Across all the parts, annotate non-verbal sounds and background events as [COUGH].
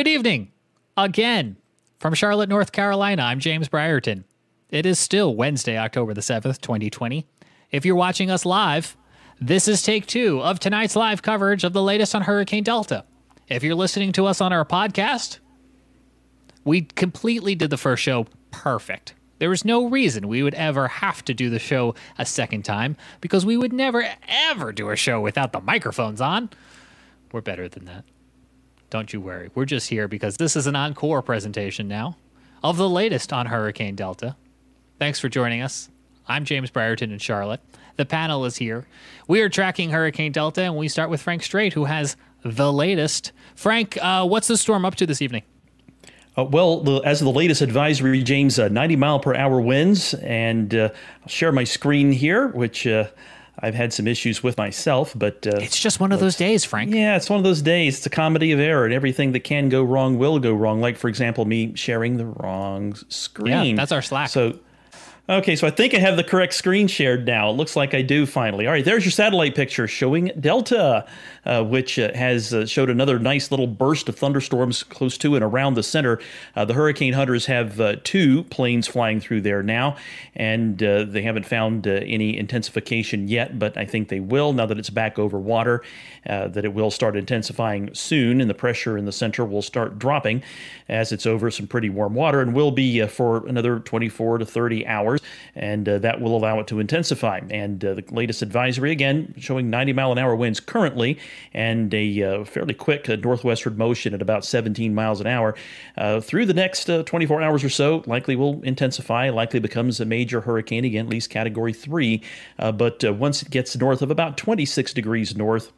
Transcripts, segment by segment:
Good evening. Again, from Charlotte, North Carolina, I'm James Brierton. It is still Wednesday, October the 7th, 2020. If you're watching us live, this is take two of tonight's live coverage of the latest on Hurricane Delta. If you're listening to us on our podcast, we completely did the first show perfect. There was no reason we would ever have to do the show a second time because we would never, ever do a show without the microphones on. We're better than that. Don't you worry. We're just here because this is an encore presentation now of the latest on Hurricane Delta. Thanks for joining us. I'm James Brierton in Charlotte. The panel is here. We are tracking Hurricane Delta, and we start with Frank Strait, who has the latest. Frank, uh, what's the storm up to this evening? Uh, well, the, as the latest advisory, James, uh, 90 mile per hour winds, and uh, I'll share my screen here, which uh, I've had some issues with myself, but uh, it's just one of those days, Frank. Yeah, it's one of those days. It's a comedy of error, and everything that can go wrong will go wrong. Like, for example, me sharing the wrong screen. Yeah, that's our Slack. So Okay, so I think I have the correct screen shared now. It looks like I do finally. All right, there's your satellite picture showing Delta, uh, which uh, has uh, showed another nice little burst of thunderstorms close to and around the center. Uh, the hurricane hunters have uh, two planes flying through there now, and uh, they haven't found any intensification yet, but I think they will now that it's back over water. that it will start intensifying soon, and the pressure in the center will start dropping as it's over some pretty warm water, and will be for another 24 to 30 hours and uh, that will allow it to intensify. And uh, the latest advisory, again, showing 90 mile an hour winds currently, and a uh, fairly quick uh, northwestward motion at about 17 miles an hour. Uh, through the next 24 hours or so, likely will intensify, likely becomes a major hurricane again, at least category three. but once it gets north of about 26 degrees north,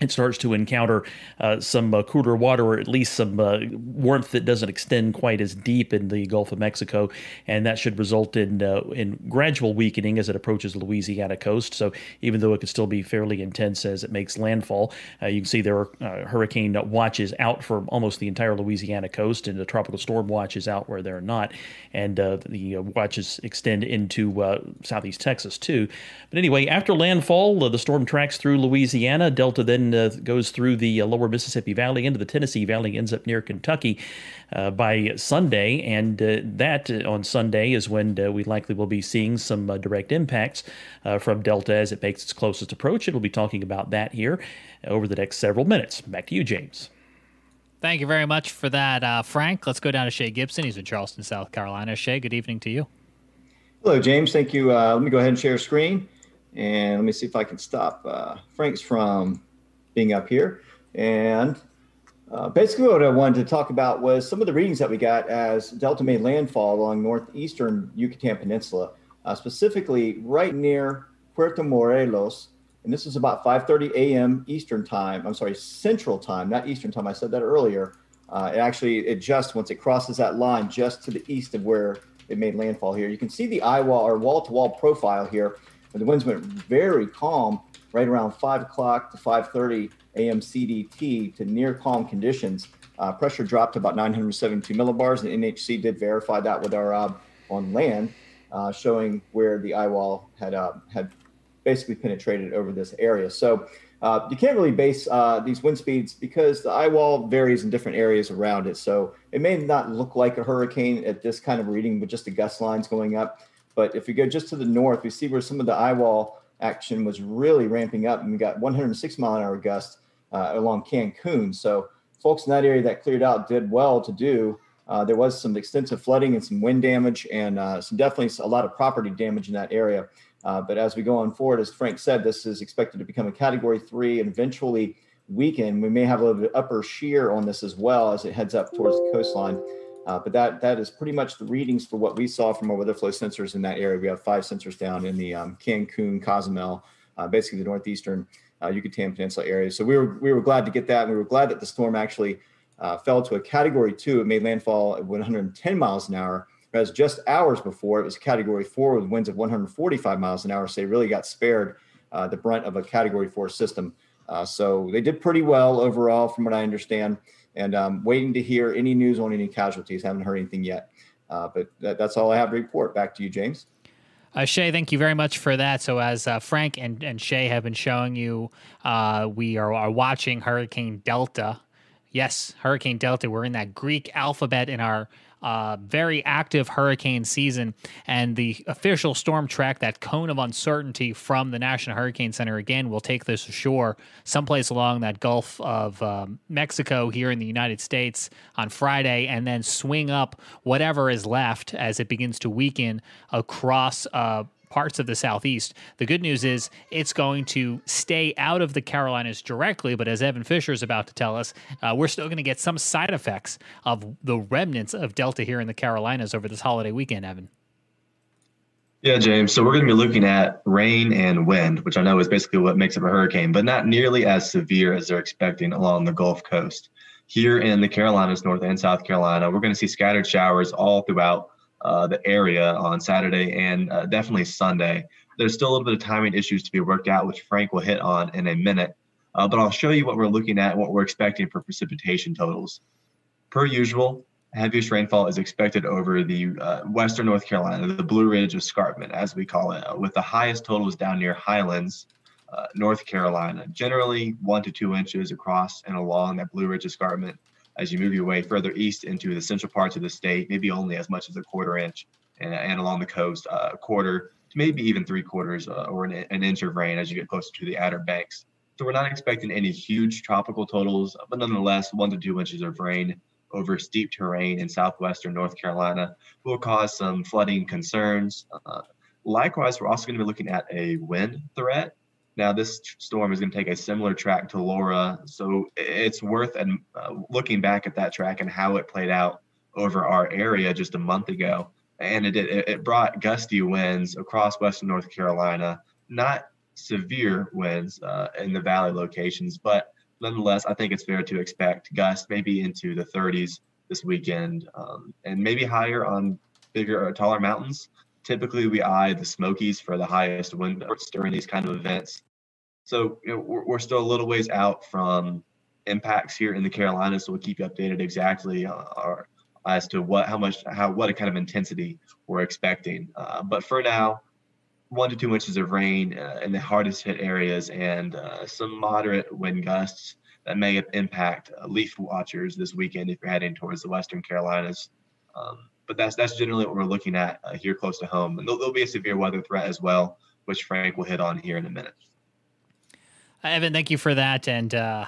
it starts to encounter uh, some uh, cooler water or at least some uh, warmth that doesn't extend quite as deep in the Gulf of Mexico, and that should result in uh, in gradual weakening as it approaches the Louisiana coast. So even though it could still be fairly intense as it makes landfall, uh, you can see there are uh, hurricane watches out for almost the entire Louisiana coast, and the tropical storm watch is out where they're not, and the watches extend into southeast Texas too. But anyway, after landfall, the storm tracks through Louisiana. Delta then uh, goes through the uh, lower Mississippi Valley into the Tennessee Valley, ends up near Kentucky uh, by Sunday. And uh, that uh, on Sunday is when we likely will be seeing some direct impacts from Delta as it makes its closest approach. And we'll be talking about that here over the next several minutes. Back to you, James. Thank you very much for that, uh, Frank. Let's go down to Shea Gibson. He's in Charleston, South Carolina. Shea, good evening to you. Hello, James. Thank you. Uh, let me go ahead and share screen. And let me see if I can stop. Uh, Frank's from being up here. And uh, basically, what I wanted to talk about was some of the readings that we got as Delta made landfall along northeastern Yucatan Peninsula, uh, specifically right near Puerto Morelos. And this is about 5:30 a.m. Eastern time. I'm sorry, Central time, not Eastern time. I said that earlier. Uh, it actually adjusts once it crosses that line just to the east of where it made landfall here. You can see the eye wall or wall-to-wall profile here. And the winds went very calm right around 5 o'clock to 5.30 a.m. CDT to near calm conditions. Uh, pressure dropped to about 972 millibars, and NHC did verify that with our uh, on land, uh, showing where the eye wall had uh, had basically penetrated over this area. So uh, you can't really base uh, these wind speeds because the eye wall varies in different areas around it. So it may not look like a hurricane at this kind of reading with just the gust lines going up. But if we go just to the north, we see where some of the eye wall action was really ramping up, and we got 106 mile an hour gusts uh, along Cancun. So folks in that area that cleared out did well to do. Uh, there was some extensive flooding and some wind damage, and uh, some definitely a lot of property damage in that area. Uh, but as we go on forward, as Frank said, this is expected to become a Category Three and eventually weaken. We may have a little bit of upper shear on this as well as it heads up towards the coastline. Uh, but that that is pretty much the readings for what we saw from our weather flow sensors in that area. We have five sensors down in the um, Cancun, Cozumel, uh, basically the northeastern uh, Yucatan Peninsula area. So we were we were glad to get that. And we were glad that the storm actually uh, fell to a Category Two. It made landfall at 110 miles an hour, whereas just hours before it was Category Four with winds of 145 miles an hour. So they really got spared uh, the brunt of a Category Four system. Uh, so they did pretty well overall, from what I understand and um, waiting to hear any news on any casualties. Haven't heard anything yet, uh, but that, that's all I have to report. Back to you, James. Uh, Shea, thank you very much for that. So, as uh, Frank and, and Shea have been showing you, uh, we are, are watching Hurricane Delta Yes, Hurricane Delta. We're in that Greek alphabet in our uh, very active hurricane season. And the official storm track, that cone of uncertainty from the National Hurricane Center, again, will take this ashore someplace along that Gulf of um, Mexico here in the United States on Friday, and then swing up whatever is left as it begins to weaken across. Uh, parts of the southeast. The good news is it's going to stay out of the Carolinas directly, but as Evan Fisher is about to tell us, uh, we're still going to get some side effects of the remnants of Delta here in the Carolinas over this holiday weekend, Evan. Yeah, James. So we're going to be looking at rain and wind, which I know is basically what makes up a hurricane, but not nearly as severe as they're expecting along the Gulf Coast. Here in the Carolinas, North and South Carolina, we're going to see scattered showers all throughout uh, the area on Saturday and uh, definitely Sunday. There's still a little bit of timing issues to be worked out, which Frank will hit on in a minute. Uh, but I'll show you what we're looking at, what we're expecting for precipitation totals. Per usual, heaviest rainfall is expected over the uh, western North Carolina, the Blue Ridge Escarpment, as we call it, with the highest totals down near Highlands, uh, North Carolina. Generally, one to two inches across and along that Blue Ridge Escarpment as you move your way further east into the central parts of the state, maybe only as much as a quarter inch, and, and along the coast, uh, a quarter to maybe even three quarters uh, or an, an, inch of rain as you get closer to the outer banks. So we're not expecting any huge tropical totals, but nonetheless, one to two inches of rain over steep terrain in southwestern North Carolina will cause some flooding concerns. Uh, likewise, we're also going to be looking at a wind threat now, this storm is going to take a similar track to Laura, so it's worth and uh, looking back at that track and how it played out over our area just a month ago. And it it brought gusty winds across western North Carolina, not severe winds uh, in the valley locations, but nonetheless, I think it's fair to expect gusts maybe into the 30s this weekend, um, and maybe higher on bigger or taller mountains. Typically, we eye the Smokies for the highest wind during these kind of events. So you know, we're, we're, still a little ways out from impacts here in the Carolinas. So we'll keep you updated exactly uh, our, as to what, how much, how, what kind of intensity we're expecting. Uh, but for now, one to two inches of rain uh, in the hardest hit areas and uh, some moderate wind gusts that may impact uh, leaf watchers this weekend if you're heading towards the Western Carolinas. Um, but that's that's generally what we're looking at uh, here close to home. And there'll, there'll be a severe weather threat as well, which Frank will hit on here in a minute. Evan, thank you for that. And uh,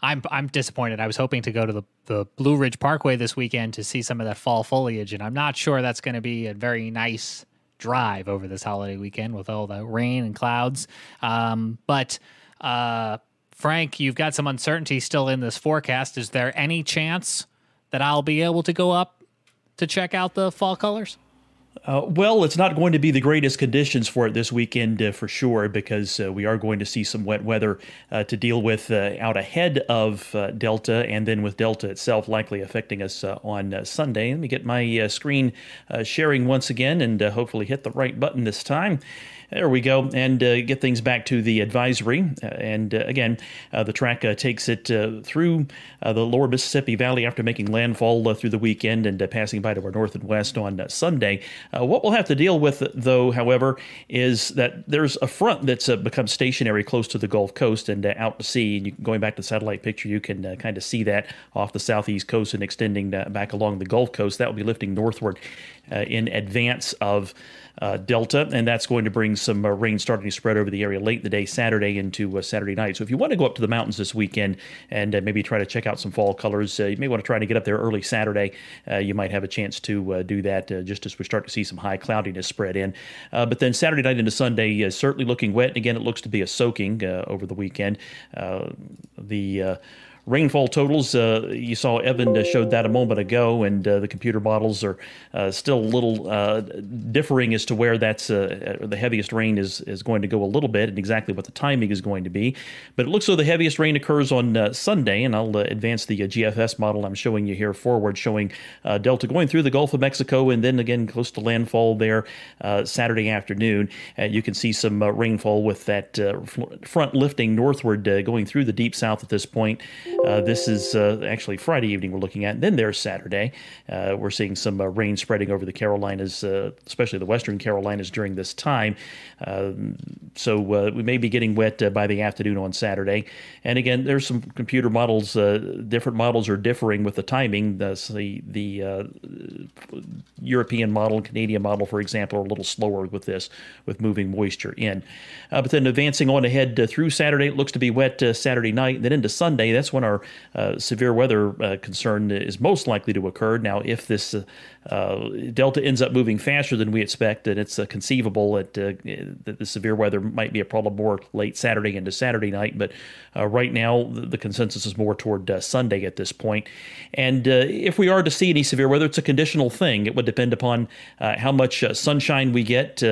I'm I'm disappointed. I was hoping to go to the the Blue Ridge Parkway this weekend to see some of that fall foliage, and I'm not sure that's going to be a very nice drive over this holiday weekend with all the rain and clouds. Um, but uh, Frank, you've got some uncertainty still in this forecast. Is there any chance that I'll be able to go up to check out the fall colors? Uh, well, it's not going to be the greatest conditions for it this weekend uh, for sure, because uh, we are going to see some wet weather uh, to deal with uh, out ahead of uh, Delta, and then with Delta itself likely affecting us on Sunday. Let me get my screen sharing once again and hopefully hit the right button this time. There we go, and uh, get things back to the advisory. Uh, and uh, again, uh, the track uh, takes it uh, through the lower Mississippi Valley after making landfall through the weekend and passing by to our north and west on Sunday. what we'll have to deal with, though, however, is that there's a front that's become stationary close to the Gulf Coast and out to sea. And you, going back to the satellite picture, you can kind of see that off the southeast coast and extending back along the Gulf Coast. That will be lifting northward in advance of uh, Delta, and that's going to bring some uh, rain starting to spread over the area late in the day, Saturday into uh, Saturday night. So if you want to go up to the mountains this weekend and uh, maybe try to check out some fall colors, uh, you may want to try to get up there early Saturday. Uh, you might have a chance to do that just as we start to see some high cloudiness spread in. but then Saturday night into Sunday is certainly looking wet. And again, it looks to be a soaking over the weekend. the Rainfall totals, uh, you saw Evan uh, showed that a moment ago, and uh, the computer models are uh, still a little uh, differing as to where that's uh, uh, the heaviest rain is, is going to go a little bit and exactly what the timing is going to be. But it looks like the heaviest rain occurs on Sunday, and I'll advance the GFS model I'm showing you here forward, showing Delta going through the Gulf of Mexico and then again close to landfall there Saturday afternoon. you can see some rainfall with that front lifting northward going through the deep south at this point. Uh, this is uh, actually Friday evening we're looking at. Then there's Saturday. Uh, we're seeing some uh, rain spreading over the Carolinas, uh, especially the western Carolinas during this time. so we may be getting wet by the afternoon on Saturday. And again, there's some computer models. different models are differing with the timing. The the, European model and Canadian model, for example, are a little slower with this, with moving moisture in. but then advancing on ahead through Saturday, it looks to be wet Saturday night. Then into Sunday, that's when our uh, severe weather uh, concern is most likely to occur. Now, if this uh, uh delta ends up moving faster than we expect, then it's uh, conceivable that, uh, that the severe weather might be a problem more late Saturday into Saturday night. But right now, the, the, consensus is more toward Sunday at this point. And if we are to see any severe weather, it's a conditional thing. It would depend upon how much sunshine we get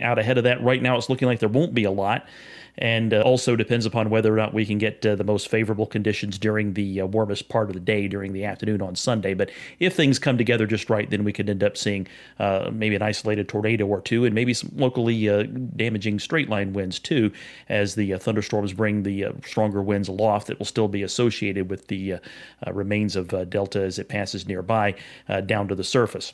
out ahead of that. Right now, it's looking like there won't be a lot and uh, also depends upon whether or not we can get uh, the most favorable conditions during the uh, warmest part of the day during the afternoon on Sunday. But if things come together just right, then we could end up seeing uh, maybe an isolated tornado or two, and maybe some locally uh, damaging straight line winds too, as the uh, thunderstorms bring the stronger winds aloft that will still be associated with the remains of Delta as it passes nearby down to the surface.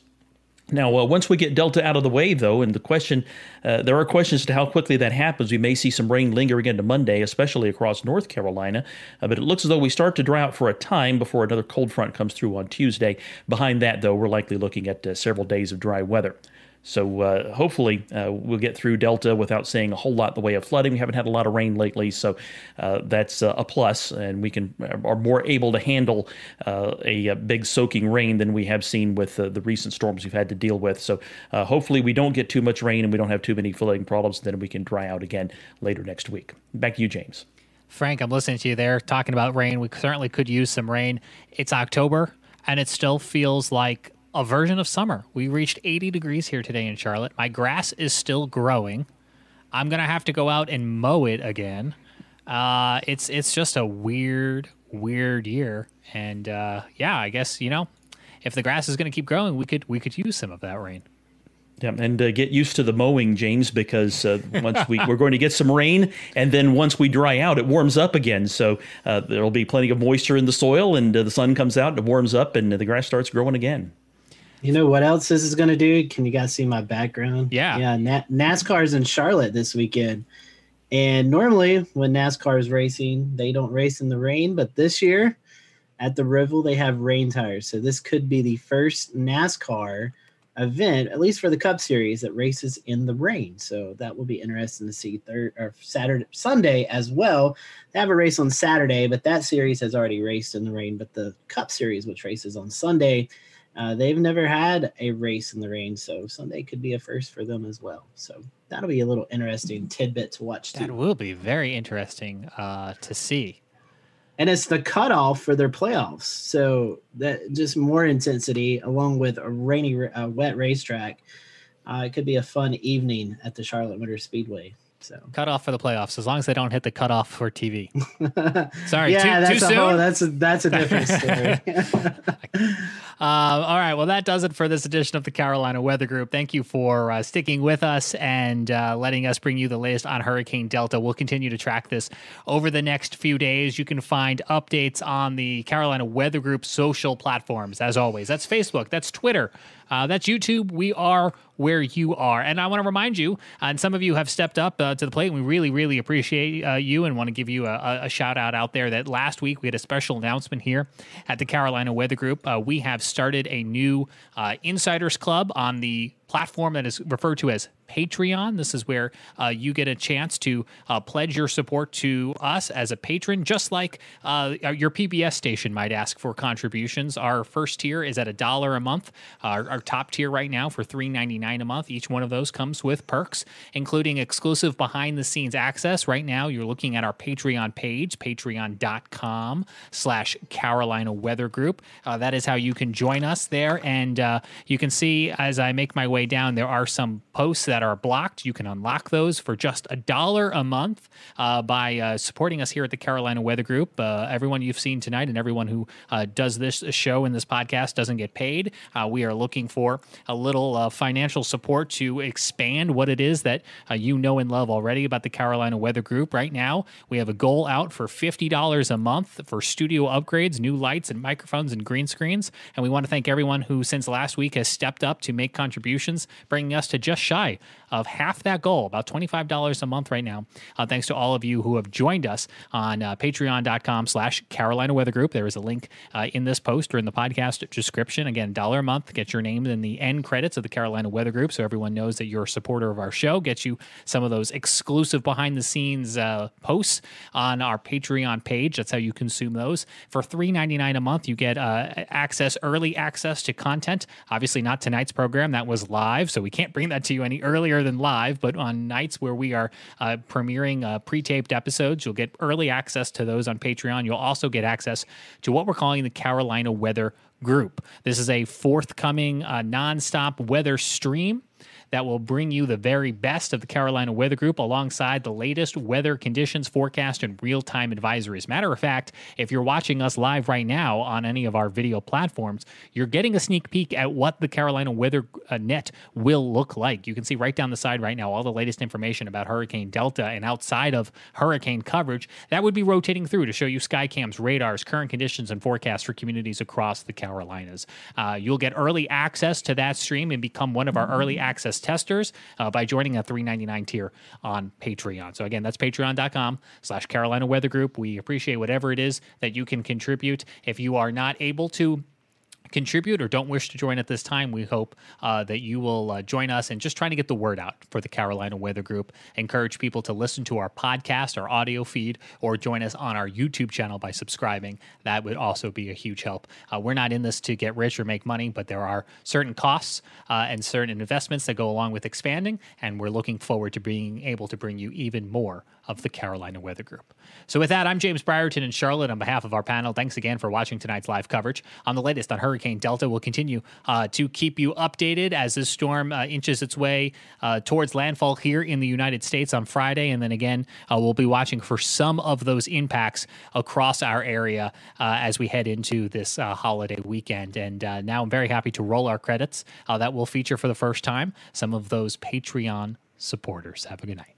Now, uh, once we get Delta out of the way, though, and the question, uh, there are questions to how quickly that happens. We may see some rain lingering into Monday, especially across North Carolina, uh, but it looks as though we start to dry out for a time before another cold front comes through on Tuesday. Behind that, though, we're likely looking at uh, several days of dry weather. So uh, hopefully uh, we'll get through Delta without seeing a whole lot in the way of flooding. We haven't had a lot of rain lately, so uh, that's uh, a plus, and we can uh, are more able to handle uh, a, a, big soaking rain than we have seen with the recent storms we've had to deal with. So hopefully we don't get too much rain and we don't have too many flooding problems. Then we can dry out again later next week. Back to you, James. Frank, I'm listening to you there talking about rain. We certainly could use some rain. It's October, and it still feels like a version of summer. We reached 80 degrees here today in Charlotte. My grass is still growing. I'm gonna have to go out and mow it again. Uh, it's it's just a weird, weird year, and uh, yeah, I guess you know, if the grass is gonna keep growing, we could we could use some of that rain. Yeah, and uh, get used to the mowing, James, because uh, once we we're going to get some rain, and then once we dry out, it warms up again. So uh, there'll be plenty of moisture in the soil, and uh, the sun comes out, and it warms up, and the grass starts growing again. You know what else this is going to do? Can you guys see my background? Yeah. Yeah. Na- NASCAR's in Charlotte this weekend. And normally, when NASCAR is racing, they don't race in the rain. But this year at the Roval, they have rain tires. So this could be the first NASCAR event, at least for the Cup Series, that races in the rain. So that will be interesting to see. Third or Saturday, Sunday as well. They have a race on Saturday, but that series has already raced in the rain. But the Cup Series, which races on Sunday, uh, they've never had a race in the rain, so Sunday could be a first for them as well. So that'll be a little interesting tidbit to watch. Too. That will be very interesting uh, to see. And it's the cutoff for their playoffs, so that just more intensity along with a rainy, uh, wet racetrack. Uh, it could be a fun evening at the Charlotte Motor Speedway. So cut off for the playoffs, as long as they don't hit the cutoff for TV. [LAUGHS] Sorry, yeah, too, that's too a soon? whole, that's a that's a different story. [LAUGHS] [LAUGHS] uh, all right, well that does it for this edition of the Carolina Weather Group. Thank you for uh, sticking with us and uh, letting us bring you the latest on Hurricane Delta. We'll continue to track this over the next few days. You can find updates on the Carolina Weather Group social platforms, as always. That's Facebook, that's Twitter. Uh, that's YouTube. We are where you are. And I want to remind you, uh, and some of you have stepped up uh, to the plate, and we really, really appreciate uh, you and want to give you a, a, shout out out there that last week we had a special announcement here at the Carolina Weather Group. Uh, we have started a new uh, Insiders Club on the platform that is referred to as Patreon. This is where uh, you get a chance to uh, pledge your support to us as a patron, just like uh, your PBS station might ask for contributions. Our first tier is at a dollar a month. Our, our top tier right now for three ninety nine a month. Each one of those comes with perks, including exclusive behind the scenes access. Right now, you're looking at our Patreon page, patreon.com slash Carolina Weather Group. Uh, that is how you can join us there, and uh, you can see as I make my way way down, there are some posts that are blocked. You can unlock those for just a dollar a month uh, by uh, supporting us here at the Carolina Weather Group. Uh, everyone you've seen tonight and everyone who uh, does this show and this podcast doesn't get paid. Uh, we are looking for a little uh, financial support to expand what it is that you know and love already about the Carolina Weather Group. Right now, we have a goal out for $50 a month for studio upgrades, new lights and microphones and green screens. And we want to thank everyone who, since last week, has stepped up to make contributions, bringing us to just shy of half that goal, about $25 a month right now. Uh, thanks to all of you who have joined us on uh, patreon.com slash Carolina Weather Group. There is a link uh, in this post or in the podcast description. Again, dollar a month, get your name in the end credits of the Carolina Weather Group so everyone knows that you're a supporter of our show, gets you some of those exclusive behind the scenes uh, posts on our Patreon page. That's how you consume those. For $3.99 a month, you get uh, access, early access to content. Obviously, not tonight's program, that was live, so we can't bring that to you any earlier than live, but on nights where we are uh, premiering uh, pre taped episodes, you'll get early access to those on Patreon. You'll also get access to what we're calling the Carolina Weather Group. This is a forthcoming uh, nonstop weather stream that will bring you the very best of the Carolina Weather Group alongside the latest weather conditions forecast and real time advisories. Matter of fact, if you're watching us live right now on any of our video platforms, you're getting a sneak peek at what the Carolina Weather uh, Net will look like. You can see right down the side right now all the latest information about Hurricane Delta and outside of hurricane coverage. That would be rotating through to show you Skycam's radars, current conditions, and forecasts for communities across the Carolinas. Uh, you'll get early access to that stream and become one of our early access testers uh, by joining a 399 tier on Patreon. So again, that's patreon.com slash Carolina Weather Group. We appreciate whatever it is that you can contribute. If you are not able to contribute or don't wish to join at this time, we hope uh, that you will uh, join us in just trying to get the word out for the Carolina Weather Group. Encourage people to listen to our podcast, our audio feed, or join us on our YouTube channel by subscribing. That would also be a huge help. Uh, we're not in this to get rich or make money, but there are certain costs uh, and certain investments that go along with expanding, and we're looking forward to being able to bring you even more of the Carolina Weather Group. So, with that, I'm James Brierton in Charlotte on behalf of our panel. Thanks again for watching tonight's live coverage. On the latest on Hurricane Delta, we'll continue uh, to keep you updated as this storm uh, inches its way uh, towards landfall here in the United States on Friday. And then again, uh, we'll be watching for some of those impacts across our area uh, as we head into this holiday weekend. And now I'm very happy to roll our credits that will feature for the first time some of those Patreon supporters. Have a good night.